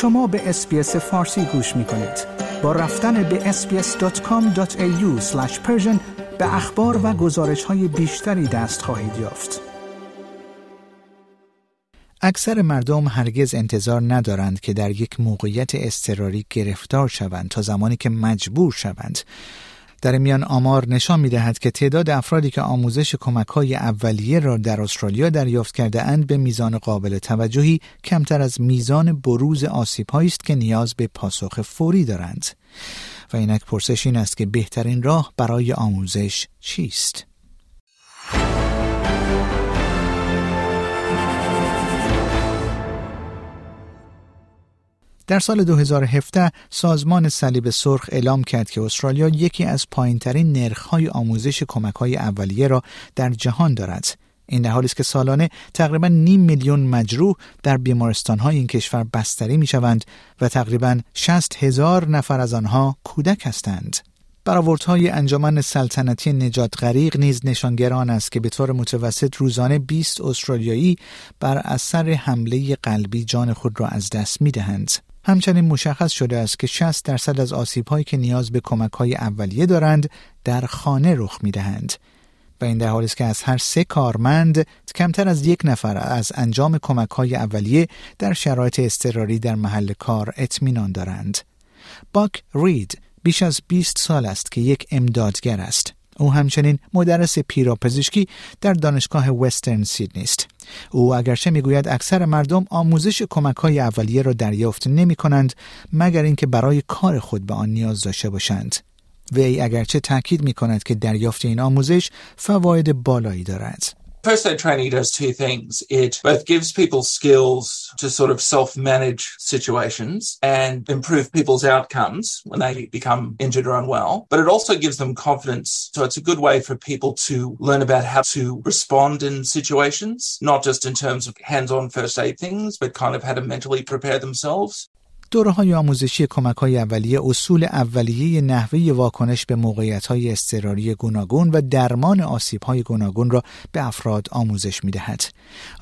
شما به SBS فارسی گوش می کنید. با رفتن به sbs.com.au به اخبار و گزارش های بیشتری دست خواهید یافت. اکثر مردم هرگز انتظار ندارند که در یک موقعیت اضطراری گرفتار شوند تا زمانی که مجبور شوند در میان آمار نشان می دهد که تعداد افرادی که آموزش کمک های اولیه را در استرالیا دریافت کرده اند به میزان قابل توجهی کمتر از میزان بروز آسیب است که نیاز به پاسخ فوری دارند. و اینک پرسش این است که بهترین راه برای آموزش چیست؟ در سال 2017 سازمان صلیب سرخ اعلام کرد که استرالیا یکی از پایینترین نرخ‌های آموزش کمک‌های اولیه را در جهان دارد. این در حالی است که سالانه تقریبا نیم میلیون مجروح در بیمارستان‌های این کشور بستری می‌شوند و تقریبا 60 هزار نفر از آنها کودک هستند. برآوردهای انجمن سلطنتی نجات غریق نیز نشانگران است که به طور متوسط روزانه 20 استرالیایی بر اثر حمله قلبی جان خود را از دست می‌دهند. همچنین مشخص شده است که 60 درصد از آسیب هایی که نیاز به کمک های اولیه دارند در خانه رخ می دهند. و این در حالی است که از هر سه کارمند کمتر از یک نفر از انجام کمک های اولیه در شرایط اضطراری در محل کار اطمینان دارند. باک رید بیش از 20 سال است که یک امدادگر است. او همچنین مدرس پیراپزشکی در دانشگاه وسترن سیدنی است. او اگرچه می‌گوید اکثر مردم آموزش کمک های اولیه را دریافت نمی کنند مگر اینکه برای کار خود به آن نیاز داشته باشند. وی اگرچه تاکید می کند که دریافت این آموزش فواید بالایی دارد. First aid training does two things. It both gives people skills to sort of self-manage situations and improve people's outcomes when they become injured or unwell, but it also gives them confidence. So it's a good way for people to learn about how to respond in situations, not just in terms of hands-on first aid things, but kind of how to mentally prepare themselves. دوره های آموزشی کمک های اولیه اصول اولیه نحوه واکنش به موقعیت های اضطراری گوناگون و درمان آسیب های گوناگون را به افراد آموزش می دهد.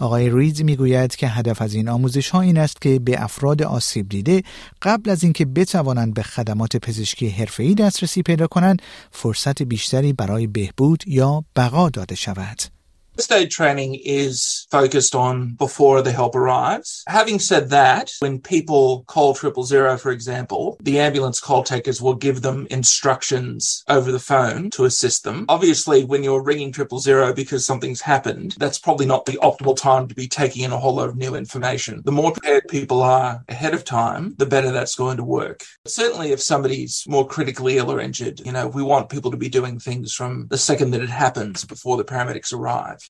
آقای ریز می گوید که هدف از این آموزش ها این است که به افراد آسیب دیده قبل از اینکه بتوانند به خدمات پزشکی حرفه‌ای دسترسی پیدا کنند فرصت بیشتری برای بهبود یا بقا داده شود. First aid training is focused on before the help arrives. Having said that, when people call triple zero, for example, the ambulance call takers will give them instructions over the phone to assist them. Obviously, when you're ringing triple zero because something's happened, that's probably not the optimal time to be taking in a whole lot of new information. The more prepared people are ahead of time, the better that's going to work. But certainly, if somebody's more critically ill or injured, you know, we want people to be doing things from the second that it happens before the paramedics arrive.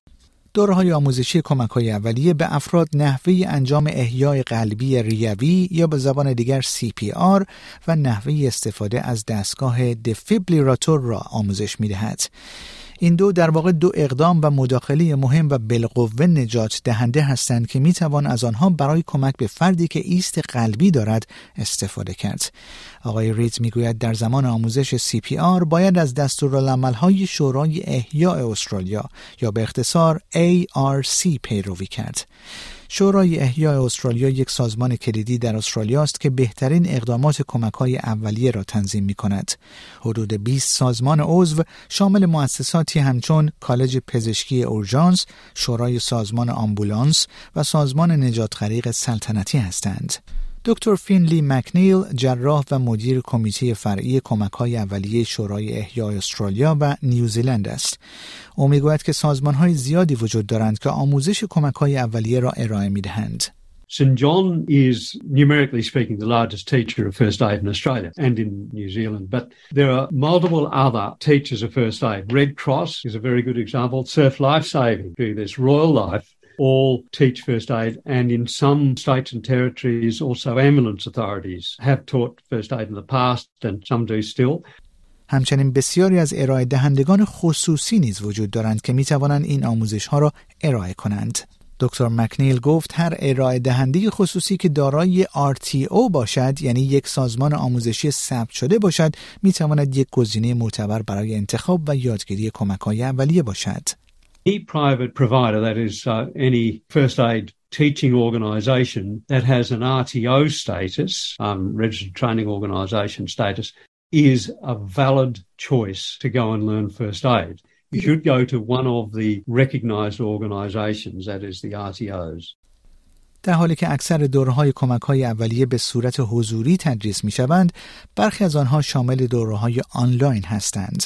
دوره های آموزشی کمک های اولیه به افراد نحوه انجام احیای قلبی ریوی یا به زبان دیگر CPR و نحوه استفاده از دستگاه دفیبلیراتور را آموزش می دهد. این دو در واقع دو اقدام و مداخله مهم و بالقوه نجات دهنده هستند که می توان از آنها برای کمک به فردی که ایست قلبی دارد استفاده کرد. آقای ریت می‌گوید در زمان آموزش CPR باید از های شورای احیاء استرالیا یا به اختصار ARC پیروی کرد. شورای احیاء استرالیا یک سازمان کلیدی در استرالیا است که بهترین اقدامات کمک های اولیه را تنظیم می کند. حدود 20 سازمان عضو شامل مؤسساتی همچون کالج پزشکی اورژانس، شورای سازمان آمبولانس و سازمان نجات غریق سلطنتی هستند. دکتر فینلی مکنیل جراح و مدیر کمیته فرعی کمک های اولیه شورای احیای استرالیا و نیوزیلند است. او می‌گوید که سازمان های زیادی وجود دارند که آموزش کمک های اولیه را ارائه می دهند. St John is, numerically speaking, the largest teacher of first aid in Australia and in New Zealand. But there are multiple other teachers of first aid. Red Cross is a very good example. Surf Life Saving, this Royal Life all teach first aid, and in some states and territories, also ambulance authorities have taught first aid in the past, and some do still. همچنین بسیاری از ارائه دهندگان خصوصی نیز وجود دارند که می توانند این آموزش ها را ارائه کنند. دکتر مکنیل گفت هر ارائه دهنده خصوصی که دارای RTO باشد یعنی یک سازمان آموزشی ثبت شده باشد می تواند یک گزینه معتبر برای انتخاب و یادگیری کمک های اولیه باشد. Any private provider, that is, uh, any first aid teaching organisation that has an RTO status, um, registered training organisation status, is a valid choice to go and learn first aid. You should go to one of the recognised organisations, that is the RTOs. در حالی که اکثر دوره‌های کمک‌های اولیه به صورت حضوری تدریس می‌شوند، برخی از آنها شامل دوره‌های آنلاین هستند.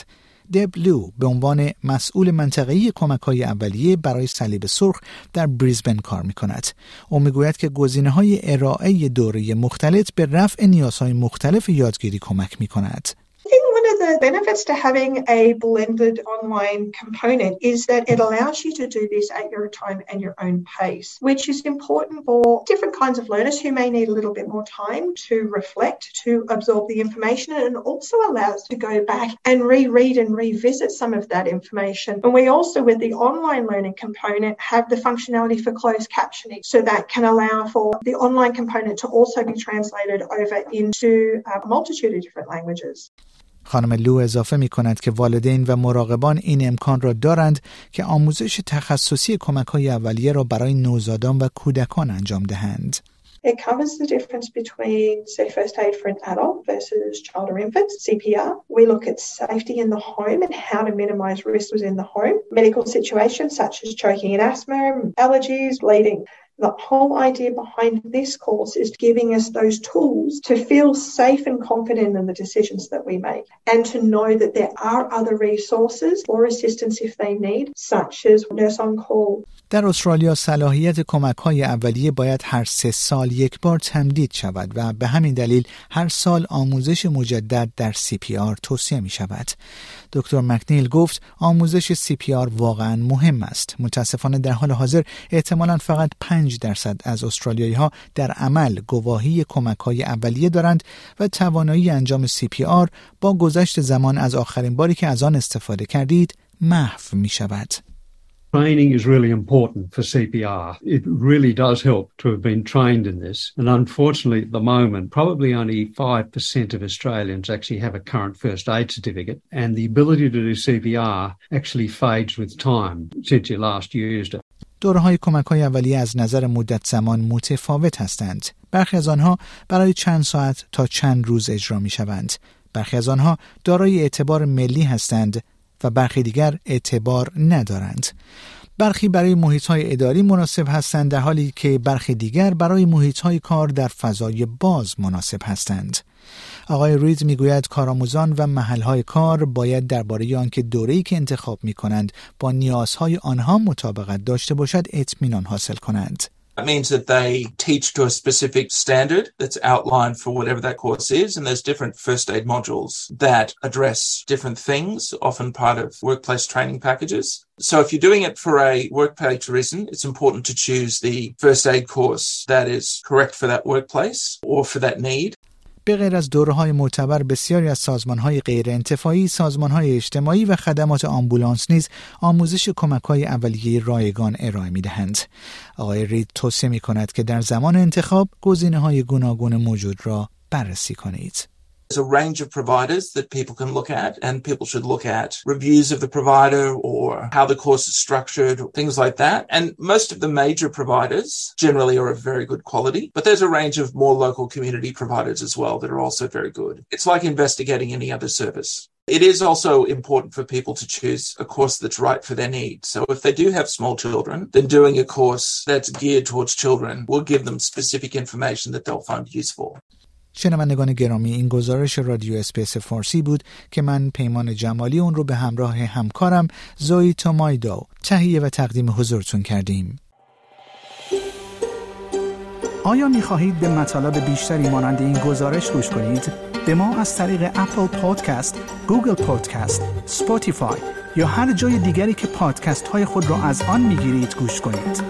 دب لو به عنوان مسئول منطقه‌ای کمک‌های اولیه برای صلیب سرخ در بریزبن کار می‌کند. او می‌گوید که گزینه‌های ارائه دوره مختلط به رفع نیازهای مختلف یادگیری کمک می‌کند. The benefits to having a blended online component is that it allows you to do this at your time and your own pace, which is important for different kinds of learners who may need a little bit more time to reflect, to absorb the information, and also allows to go back and reread and revisit some of that information. And we also, with the online learning component, have the functionality for closed captioning, so that can allow for the online component to also be translated over into uh, a multitude of different languages. خانم لو اضافه می کند که والدین و مراقبان این امکان را دارند که آموزش تخصصی کمک های اولیه را برای نوزادان و کودکان انجام دهند. It covers the difference between, say, first aid for an adult versus child or infant, CPR. We look at safety in the home and how to minimize risks within the home. Medical situations such as choking and asthma, allergies, bleeding. The whole idea behind this course is giving us those tools to feel safe and confident in the decisions that we make and to know that there are other resources or assistance if they need, such as nurse on call. در استرالیا صلاحیت کمک های اولیه باید هر سه سال یک بار تمدید شود و به همین دلیل هر سال آموزش مجدد در CPR توصیه می شود. دکتر مکنیل گفت آموزش CPR واقعا مهم است. متاسفانه در حال حاضر احتمالا فقط 5 درصد از استرالیایی ها در عمل گواهی کمک های اولیه دارند و توانایی انجام CPR با گذشت زمان از آخرین باری که از آن استفاده کردید محو می شود. Training is really important for CPR. It really does help to have been trained in this. And unfortunately, at the moment, probably only 5% of Australians actually have a current first aid certificate. And the ability to do CPR actually fades with time since you last used it. دوره های کمک های اولیه از نظر مدت زمان متفاوت هستند. برخی از آنها برای چند ساعت تا چند روز اجرا می شوند. برخی از آنها دارای اعتبار ملی هستند و برخی دیگر اعتبار ندارند. برخی برای محیط های اداری مناسب هستند در حالی که برخی دیگر برای محیط های کار در فضای باز مناسب هستند. آقای رید می‌گوید کارآموزان و محلهای کار باید درباره آنکه دوره‌ای که انتخاب می کنند با نیازهای آنها مطابقت داشته باشد اطمینان حاصل کنند. That means that they teach to a specific standard that's outlined for whatever that course is. And there's different first aid modules that address different things, often part of workplace training packages. So if you're doing it for a workplace reason, it's important to choose the first aid course that is correct for that workplace or for that need. به غیر از دوره های معتبر بسیاری از سازمان های غیر انتفاعی، سازمان های اجتماعی و خدمات آمبولانس نیز آموزش کمک های اولیه رایگان ارائه می دهند. آقای رید توصیه می کند که در زمان انتخاب گزینه های گوناگون موجود را بررسی کنید. There's a range of providers that people can look at, and people should look at reviews of the provider or how the course is structured, things like that. And most of the major providers generally are of very good quality, but there's a range of more local community providers as well that are also very good. It's like investigating any other service. It is also important for people to choose a course that's right for their needs. So if they do have small children, then doing a course that's geared towards children will give them specific information that they'll find useful. شنوندگان گرامی این گزارش رادیو SBS فارسی بود که من پیمان جمالی اون رو به همراه همکارم زوی تومایدو تهیه و تقدیم حضورتون کردیم آیا می خواهید به مطالب بیشتری مانند این گزارش گوش کنید؟ به ما از طریق Apple Podcast، Google Podcast، Spotify یا هر جای دیگری که پادکست های خود را از آن می گیرید گوش کنید؟